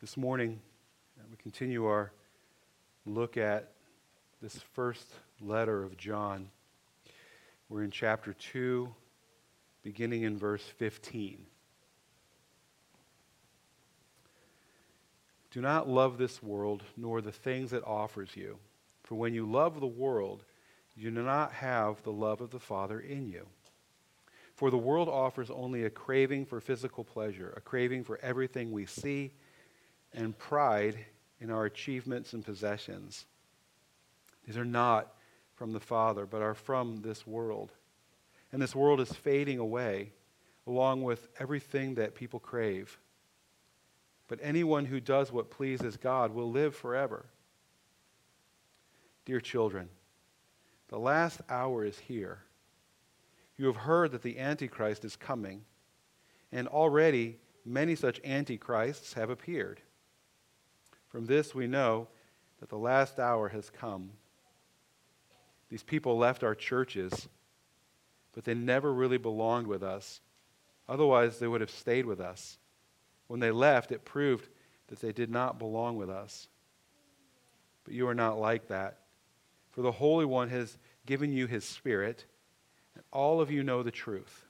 This morning, we continue our look at this first letter of John. We're in chapter 2, beginning in verse 15. Do not love this world, nor the things it offers you. For when you love the world, you do not have the love of the Father in you. For the world offers only a craving for physical pleasure, a craving for everything we see, and pride in our achievements and possessions. These are not from the Father, but are from this world. And this world is fading away, along with everything that people crave. But anyone who does what pleases God will live forever. Dear children, the last hour is here. You have heard that the Antichrist is coming, and already many such Antichrists have appeared. From this we know that the last hour has come. These people left our churches, but they never really belonged with us. Otherwise, they would have stayed with us. When they left, it proved that they did not belong with us. But you are not like that. For the Holy One has given you his Spirit and all of you know the truth.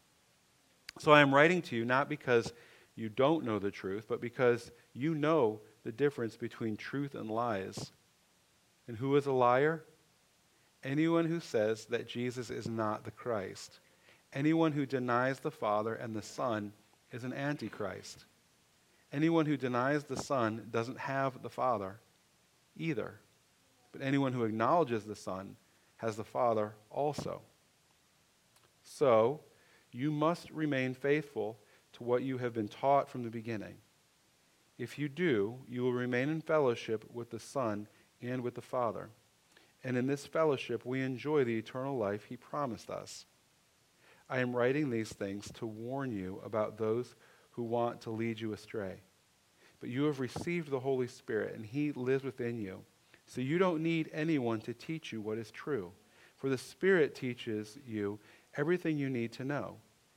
So I am writing to you not because you don't know the truth, but because you know the difference between truth and lies. And who is a liar? Anyone who says that Jesus is not the Christ. Anyone who denies the Father and the Son is an antichrist. Anyone who denies the Son doesn't have the Father either. But anyone who acknowledges the Son has the Father also. So, you must remain faithful to what you have been taught from the beginning. If you do, you will remain in fellowship with the Son and with the Father. And in this fellowship, we enjoy the eternal life He promised us. I am writing these things to warn you about those who want to lead you astray. But you have received the Holy Spirit, and He lives within you. So you don't need anyone to teach you what is true. For the Spirit teaches you everything you need to know.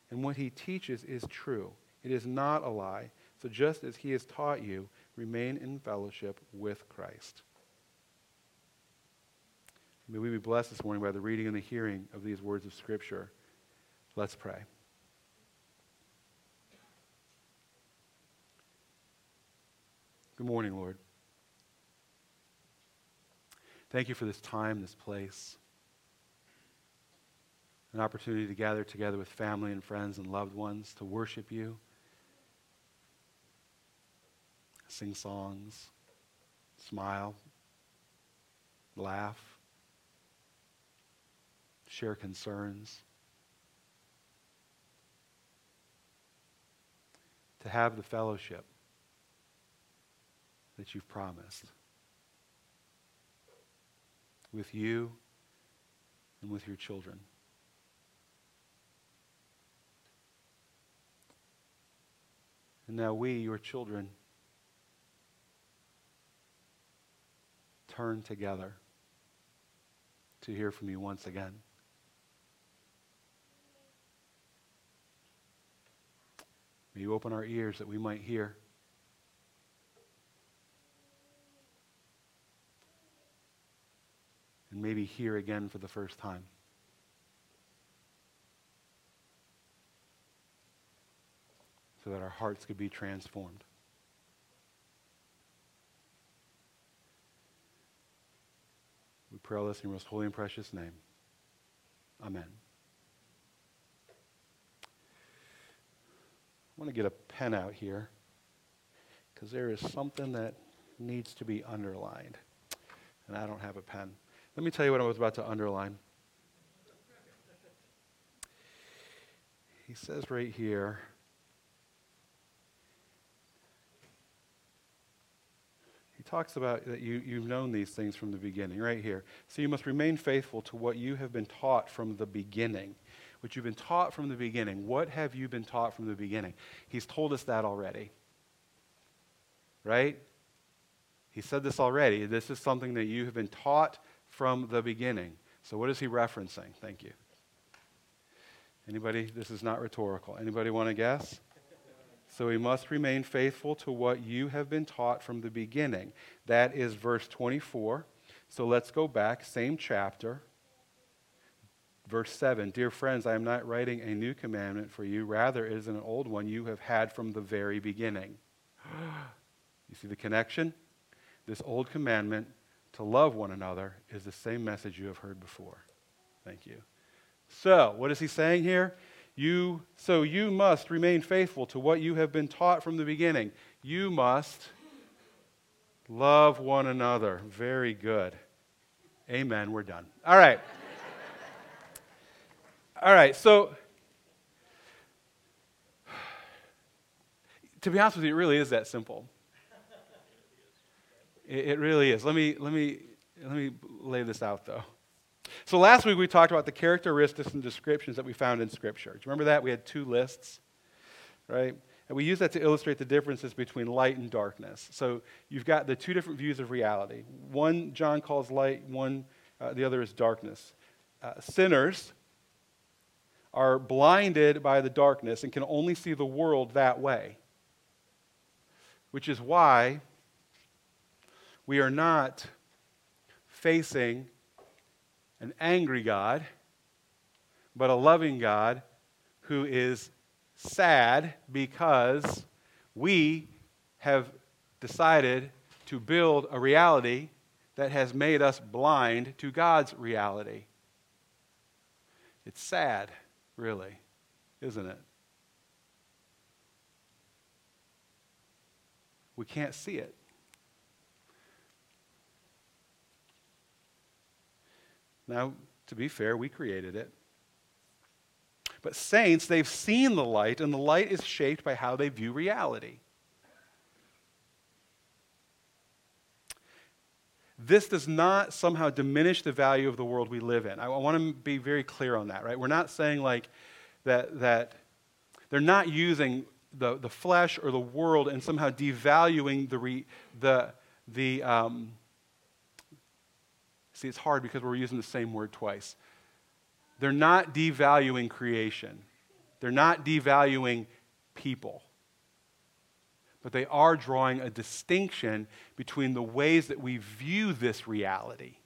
And what he teaches is true. It is not a lie. So just as he has taught you, remain in fellowship with Christ. May we be blessed this morning by the reading and the hearing of these words of Scripture. Let's pray. Good morning, Lord. Thank you for this time, this place an opportunity to gather together with family and friends and loved ones to worship you, sing songs, smile, laugh, share concerns. To have the fellowship that you've promised with you and with your children. And now we, your children, turn together to hear from you once again. May you open our ears that we might hear. And maybe hear again for the first time. so that our hearts could be transformed. We pray all this in your most holy and precious name. Amen. I want to get a pen out here because there is something that needs to be underlined. And I don't have a pen. Let me tell you what I was about to underline. He says right here, He talks about that you, you've known these things from the beginning, right here. So you must remain faithful to what you have been taught from the beginning. What you've been taught from the beginning. What have you been taught from the beginning? He's told us that already. Right? He said this already. This is something that you have been taught from the beginning. So what is he referencing? Thank you. Anybody? This is not rhetorical. Anybody want to guess? So we must remain faithful to what you have been taught from the beginning. That is verse 24. So let's go back, same chapter. Verse 7 Dear friends, I am not writing a new commandment for you, rather, it is an old one you have had from the very beginning. you see the connection? This old commandment to love one another is the same message you have heard before. Thank you. So, what is he saying here? You, so you must remain faithful to what you have been taught from the beginning. You must love one another. Very good. Amen. We're done. All right. All right. So, to be honest with you, it really is that simple. It, really is. Let me, let, me, let me lay this out, though. So last week we talked about the characteristics and descriptions that we found in Scripture. Do you remember that? We had two lists, right? And we use that to illustrate the differences between light and darkness. So you've got the two different views of reality. One John calls light, one, uh, the other is darkness. Uh, sinners are blinded by the darkness and can only see the world that way, which is why we are not facing an angry God, but a loving God who is sad because we have decided to build a reality that has made us blind to God's reality. It's sad, really, isn't it? We can't see it. Now, to be fair, we created it. But saints, they've seen the light, and the light is shaped by how they view reality. This does not somehow diminish the value of the world we live in. I want to be very clear on that, right? We're not saying like that, that they're not using the, the flesh or the world and somehow devaluing the, re, the, the, um, See, it's hard because we're using the same word twice. They're not devaluing creation, they're not devaluing people. But they are drawing a distinction between the ways that we view this reality.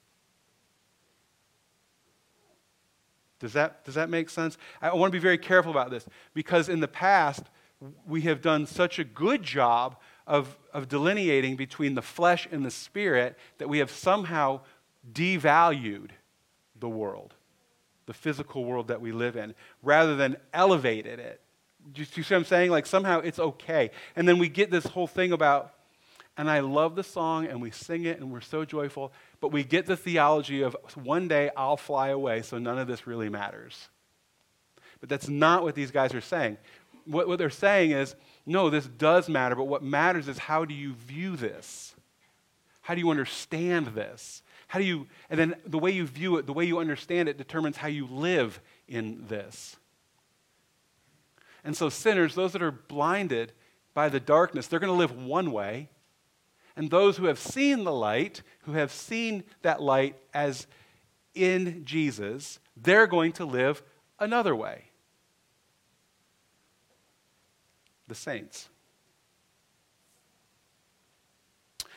Does that, does that make sense? I want to be very careful about this because in the past, we have done such a good job of, of delineating between the flesh and the spirit that we have somehow devalued the world, the physical world that we live in, rather than elevated it. Do you see what I'm saying? Like somehow it's okay. And then we get this whole thing about, and I love the song and we sing it and we're so joyful, but we get the theology of one day I'll fly away, so none of this really matters. But that's not what these guys are saying. What, what they're saying is, no, this does matter, but what matters is how do you view this? How do you understand this? How do you, and then the way you view it, the way you understand it, determines how you live in this. And so, sinners, those that are blinded by the darkness, they're going to live one way. And those who have seen the light, who have seen that light as in Jesus, they're going to live another way. The saints.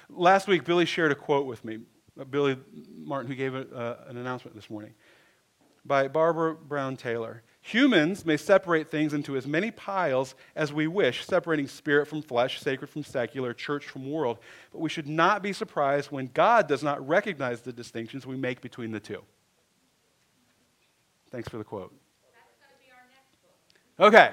Last week, Billy shared a quote with me. Uh, Billy Martin, who gave a, uh, an announcement this morning, by Barbara Brown Taylor. Humans may separate things into as many piles as we wish, separating spirit from flesh, sacred from secular, church from world, but we should not be surprised when God does not recognize the distinctions we make between the two. Thanks for the quote. Okay.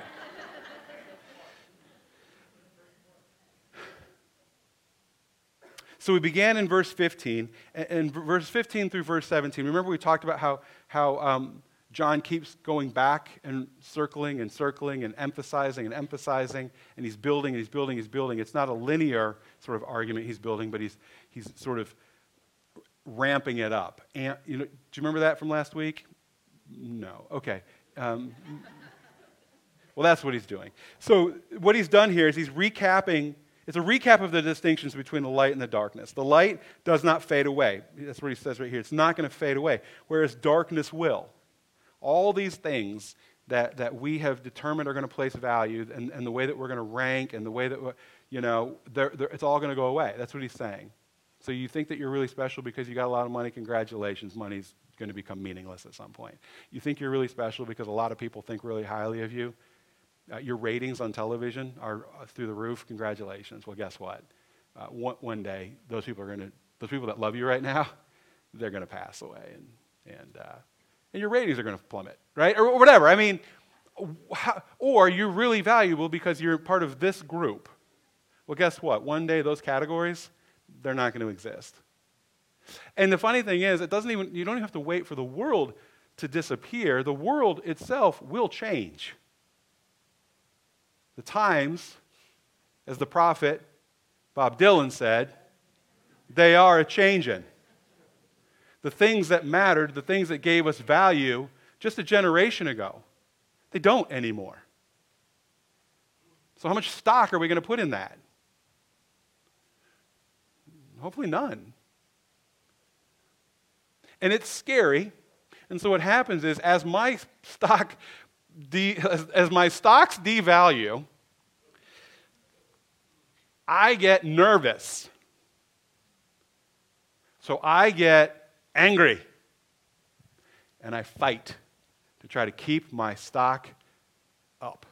So we began in verse 15, and verse 15 through verse 17. Remember, we talked about how, how um, John keeps going back and circling and circling and emphasizing and emphasizing, and he's building and he's building, and he's building. It's not a linear sort of argument he's building, but he's, he's sort of ramping it up. And, you know, do you remember that from last week? No. Okay. Um, well, that's what he's doing. So, what he's done here is he's recapping it's a recap of the distinctions between the light and the darkness. The light does not fade away. That's what he says right here. It's not going to fade away, whereas darkness will. All these things that, that we have determined are going to place value and, and the way that we're going to rank and the way that, you know, they're, they're, it's all going to go away. That's what he's saying. So you think that you're really special because you got a lot of money, congratulations, money's going to become meaningless at some point. You think you're really special because a lot of people think really highly of you. Uh, your ratings on television are uh, through the roof, congratulations. Well, guess what? Uh, one, one day, those people are going to, those people that love you right now, they're going to pass away. And, and, uh, and your ratings are going to plummet, right? Or whatever. I mean, or you're really valuable because you're part of this group. Well, guess what? One day those categories, they're not going to exist. And the funny thing is, it doesn't even, you don't even have to wait for the world to disappear. The world itself will change. The times, as the prophet Bob Dylan said, they are a changing the things that mattered, the things that gave us value just a generation ago. They don't anymore. So, how much stock are we going to put in that? Hopefully, none. And it's scary. And so, what happens is, as my stock, de- as, my stocks devalue, I get nervous. So, I get angry. And I fight to try to keep my stock up.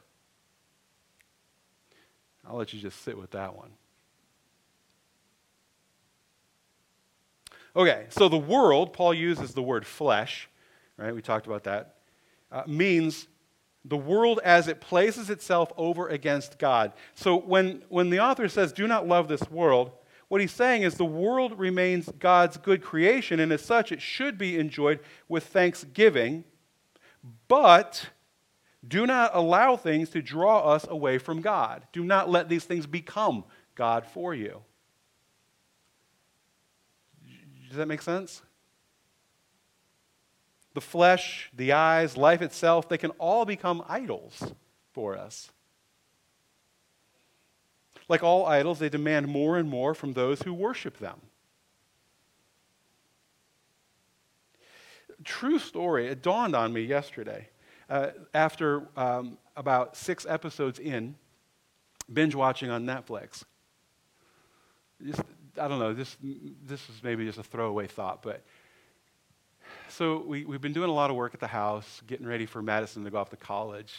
I'll let you just sit with that one. Okay, so the world, Paul uses the word flesh, right? We talked about that, uh, means the world as it places itself over against God. So when, when the author says, do not love this world, what he's saying is the world remains God's good creation, and as such, it should be enjoyed with thanksgiving. But do not allow things to draw us away from God. Do not let these things become God for you. Does that make sense? The flesh, the eyes, life itself, they can all become idols for us. Like all idols, they demand more and more from those who worship them. True story, it dawned on me yesterday. Uh, after um, about six episodes in, binge watching on Netflix. Just, I don't know, this, this is maybe just a throwaway thought, but so we, we've been doing a lot of work at the house, getting ready for Madison to go off to college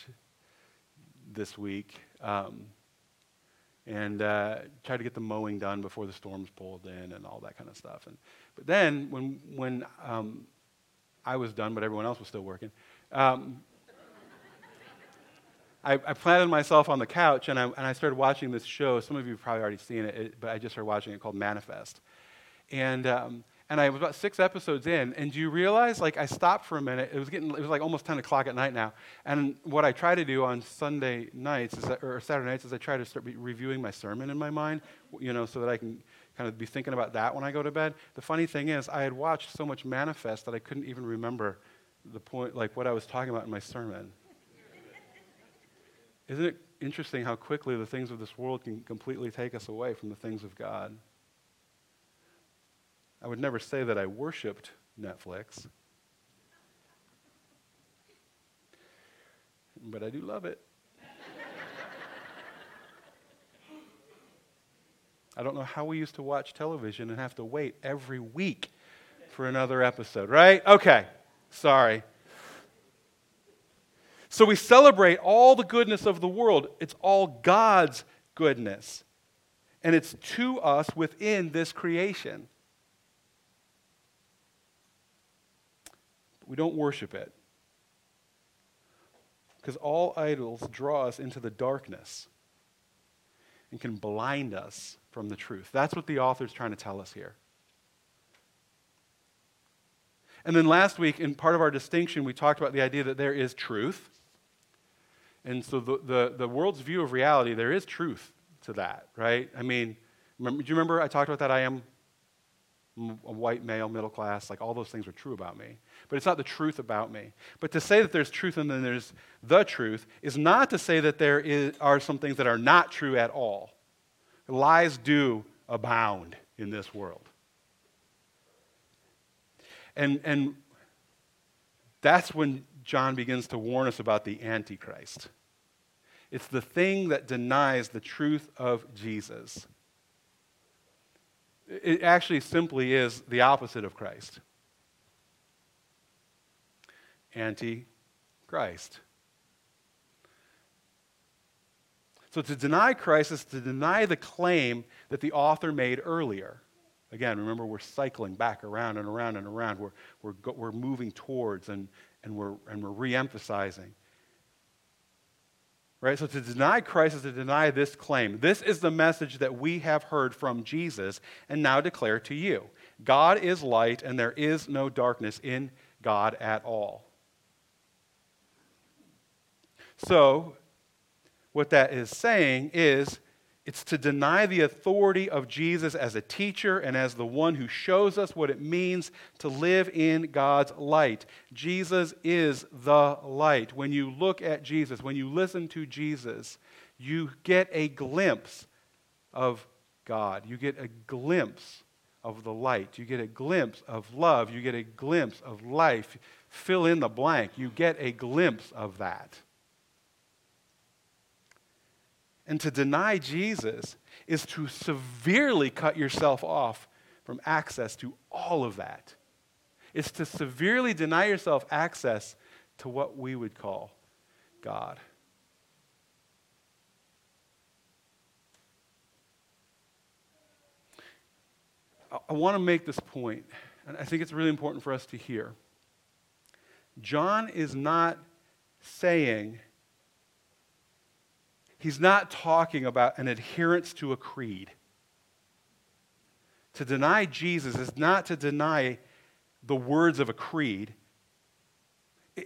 this week. Um, and uh, tried to get the mowing done before the storms pulled in and all that kind of stuff. And, but then when, when um, I was done, but everyone else was still working, um, I, I, planted myself on the couch and I, and I started watching this show. Some of you have probably already seen it, it but I just started watching it called Manifest. And um, and I was about six episodes in, and do you realize, like, I stopped for a minute. It was getting, it was like almost 10 o'clock at night now. And what I try to do on Sunday nights, that, or Saturday nights, is I try to start reviewing my sermon in my mind, you know, so that I can kind of be thinking about that when I go to bed. The funny thing is, I had watched so much Manifest that I couldn't even remember the point, like what I was talking about in my sermon. Isn't it interesting how quickly the things of this world can completely take us away from the things of God? I would never say that I worshiped Netflix, but I do love it. I don't know how we used to watch television and have to wait every week for another episode, right? Okay, sorry. So we celebrate all the goodness of the world. It's all God's goodness. And it's to us within this creation. We don't worship it. Because all idols draw us into the darkness and can blind us from the truth. That's what the author is trying to tell us here. And then last week, in part of our distinction, we talked about the idea that there is truth. And so the, the, the world's view of reality, there is truth to that, right? I mean, remember, do you remember I talked about that I am a white male, middle class, like all those things are true about me. But it's not the truth about me. But to say that there's truth and then there's the truth is not to say that there is, are some things that are not true at all. Lies do abound in this world. And, and that's when John begins to warn us about the Antichrist. It's the thing that denies the truth of Jesus. It actually simply is the opposite of Christ. Anti-Christ. So to deny Christ is to deny the claim that the author made earlier. Again, remember, we're cycling back around and around and around. We're, we're, we're moving towards and, and we're, and we're re emphasizing. Right? So to deny Christ is to deny this claim. This is the message that we have heard from Jesus and now declare to you God is light, and there is no darkness in God at all. So, what that is saying is it's to deny the authority of Jesus as a teacher and as the one who shows us what it means to live in God's light. Jesus is the light. When you look at Jesus, when you listen to Jesus, you get a glimpse of God. You get a glimpse of the light. You get a glimpse of love. You get a glimpse of life. Fill in the blank. You get a glimpse of that. And to deny Jesus is to severely cut yourself off from access to all of that. It's to severely deny yourself access to what we would call God. I want to make this point, and I think it's really important for us to hear. John is not saying He's not talking about an adherence to a creed. To deny Jesus is not to deny the words of a creed.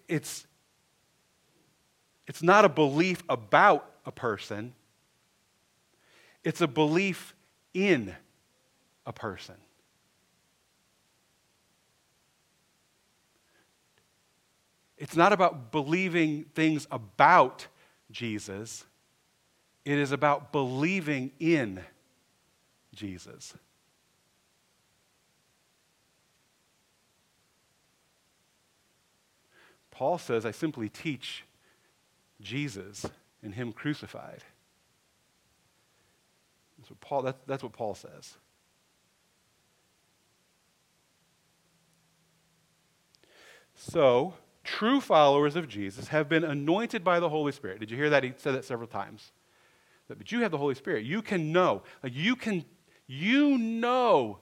It's, it's not a belief about a person, it's a belief in a person. It's not about believing things about Jesus. It is about believing in Jesus. Paul says, I simply teach Jesus and Him crucified. That's what Paul, that's, that's what Paul says. So, true followers of Jesus have been anointed by the Holy Spirit. Did you hear that? He said that several times but you have the Holy Spirit. You can know. Like you can, you know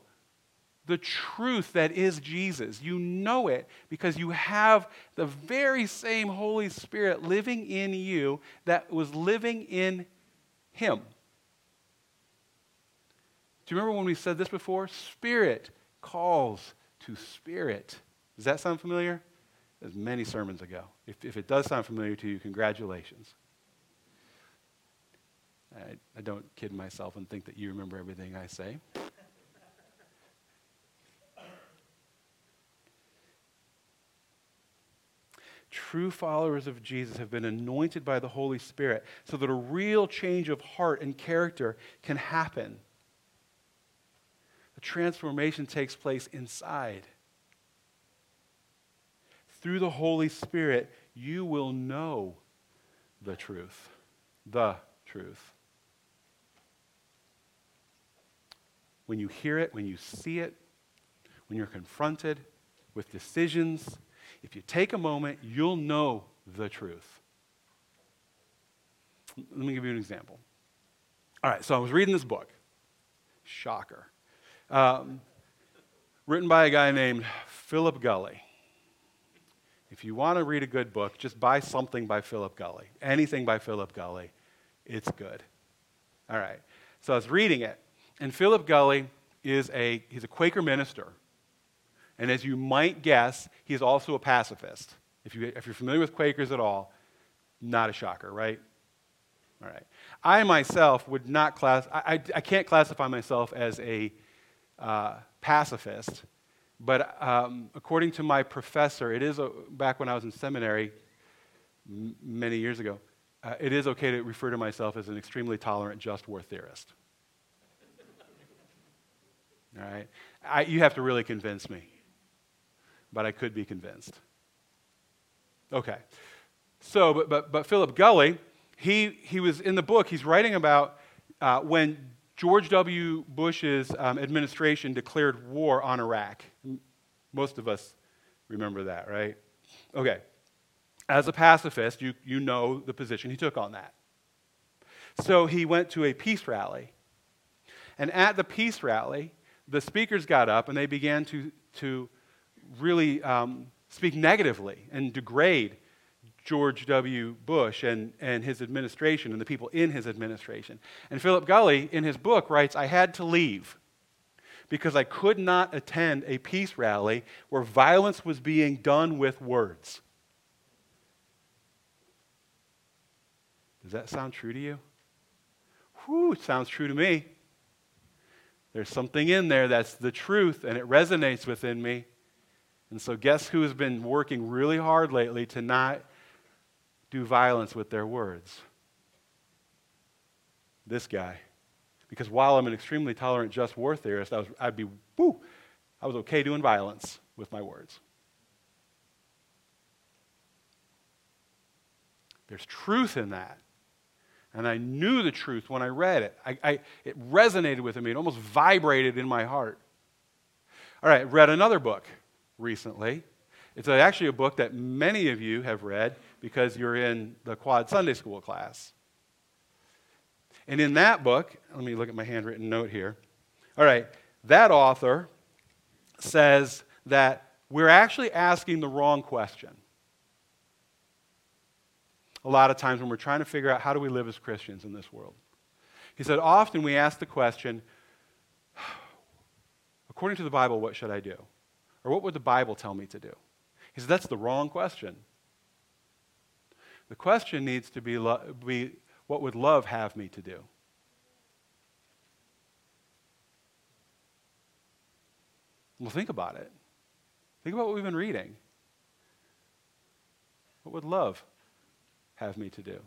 the truth that is Jesus. You know it because you have the very same Holy Spirit living in you that was living in Him. Do you remember when we said this before? Spirit calls to spirit. Does that sound familiar? As many sermons ago. If, if it does sound familiar to you, congratulations. I, I don't kid myself and think that you remember everything I say. True followers of Jesus have been anointed by the Holy Spirit so that a real change of heart and character can happen. The transformation takes place inside. Through the Holy Spirit, you will know the truth. The truth. When you hear it, when you see it, when you're confronted with decisions, if you take a moment, you'll know the truth. Let me give you an example. All right, so I was reading this book. Shocker. Um, written by a guy named Philip Gulley. If you want to read a good book, just buy something by Philip Gulley. Anything by Philip Gulley, it's good. All right. So I was reading it, and Philip Gulley is a, he's a Quaker minister. And as you might guess, he's also a pacifist. If, you, if you're familiar with Quakers at all, not a shocker, right? All right. I myself would not class, I, I, I can't classify myself as a uh, pacifist, but um, according to my professor, it is, a, back when I was in seminary m- many years ago, uh, it is okay to refer to myself as an extremely tolerant just war theorist. Right? I, you have to really convince me, but I could be convinced. Okay. So, but, but, but Philip Gulley, he, he was in the book, he's writing about uh, when George W. Bush's um, administration declared war on Iraq. Most of us remember that, right? Okay. As a pacifist, you, you know the position he took on that. So he went to a peace rally. And at the peace rally, the speakers got up and they began to, to really um, speak negatively and degrade George W. Bush and, and his administration and the people in his administration. And Philip Gulley, in his book, writes I had to leave because I could not attend a peace rally where violence was being done with words. Does that sound true to you? Whew, sounds true to me. There's something in there that's the truth and it resonates within me. And so, guess who has been working really hard lately to not do violence with their words? This guy. Because while I'm an extremely tolerant just war theorist, I was, I'd be, whoo, I was okay doing violence with my words. There's truth in that. And I knew the truth when I read it. I, I, it resonated with me, it almost vibrated in my heart. All right, read another book recently. It's actually a book that many of you have read because you're in the Quad Sunday School class. And in that book, let me look at my handwritten note here. All right, that author says that we're actually asking the wrong question. A lot of times when we're trying to figure out how do we live as Christians in this world. He said, often we ask the question, according to the Bible, what should I do? Or what would the Bible tell me to do? He said, that's the wrong question. The question needs to be, lo- be what would love have me to do? Well, think about it. Think about what we've been reading. What would love have me to do?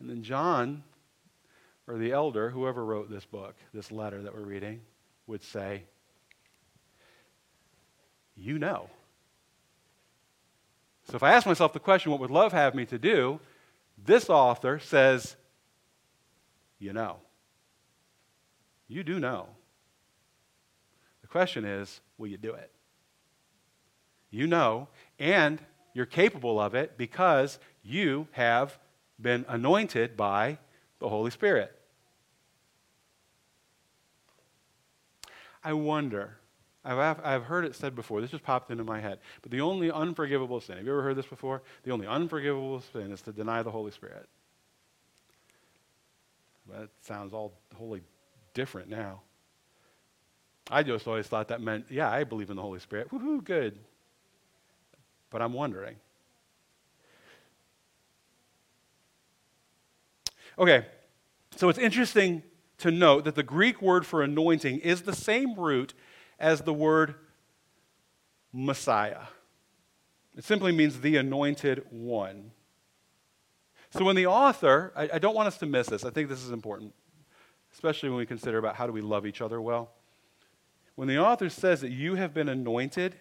And then John, or the elder, whoever wrote this book, this letter that we're reading, would say, You know. So if I ask myself the question, what would love have me to do? This author says, You know. You do know. The question is, will you do it? You know, and you're capable of it because you have been anointed by the Holy Spirit. I wonder, I've, I've heard it said before, this just popped into my head, but the only unforgivable sin, have you ever heard this before? The only unforgivable sin is to deny the Holy Spirit. That sounds all wholly different now. I just always thought that meant, yeah, I believe in the Holy Spirit. Woohoo, good. But I'm wondering. Okay, so it's interesting to note that the Greek word for anointing is the same root as the word Messiah. It simply means the anointed one. So when the author, I, I, don't want us to miss this, I think this is important, especially when we consider about how do we love each other well. When the author says that you have been anointed,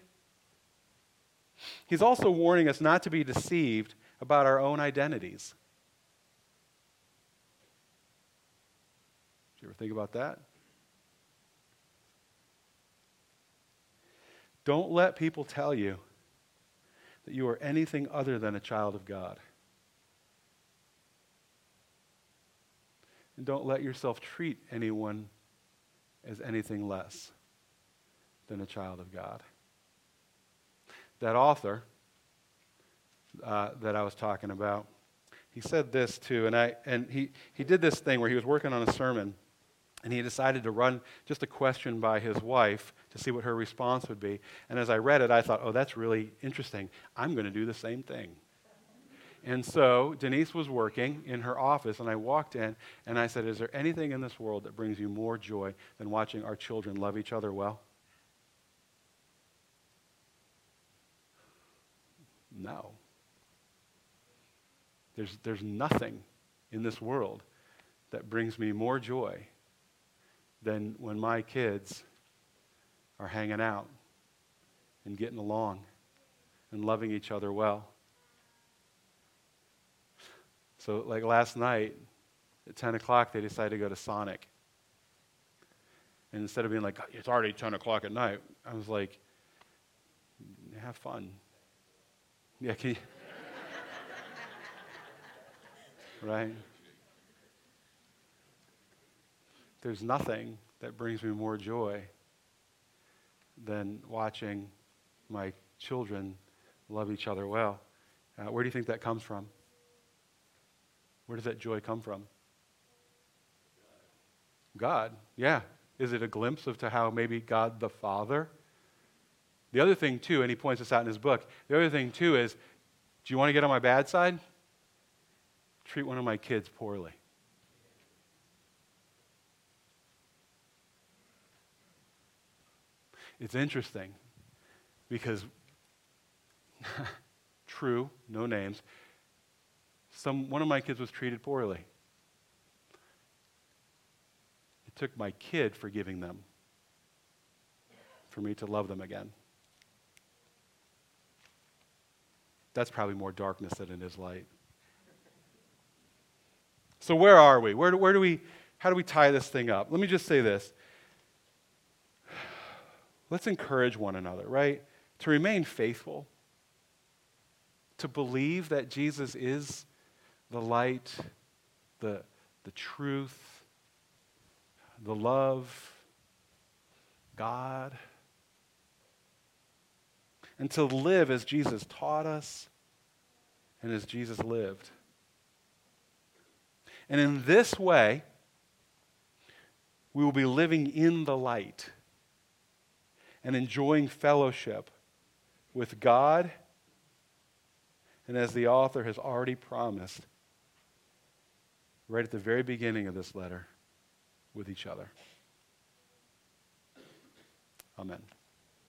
he's also warning us not to be deceived about our own identities. Did you ever think about that? Don't let people tell you that you are anything other than a child of God. And don't let yourself treat anyone as anything less than a child of God. That author uh, that I was talking about, he said this too, and, I, and he, he did this thing where he was working on a sermon and he decided to run just a question by his wife to see what her response would be. And as I read it, I thought, oh, that's really interesting. I'm going to do the same thing. And so Denise was working in her office, and I walked in and I said, Is there anything in this world that brings you more joy than watching our children love each other well? No. There's, there's nothing in this world that brings me more joy than when my kids are hanging out and getting along and loving each other well. So, like last night at 10 o'clock, they decided to go to Sonic. And instead of being like, it's already 10 o'clock at night, I was like, have fun. Yeah, can you? right? There's nothing that brings me more joy than watching my children love each other well. Uh, where do you think that comes from? Where does that joy come from? God. Yeah. Is it a glimpse of to how maybe God the Father? The other thing, too, and he points this out in his book, the other thing, too, is do you want to get on my bad side? Treat one of my kids poorly. It's interesting because, true, no names, some, one of my kids was treated poorly. It took my kid forgiving them for me to love them again. That's probably more darkness than it is light. So, where are we? Where, where do we, how do we tie this thing up? Let me just say this. Let's encourage one another, right? To remain faithful, to believe that Jesus is the light, the, the truth, the love, God, and to live as Jesus taught us and as Jesus lived. And in this way, we will be living in the light and enjoying fellowship with God, and as the author has already promised, right at the very beginning of this letter with each other. Amen.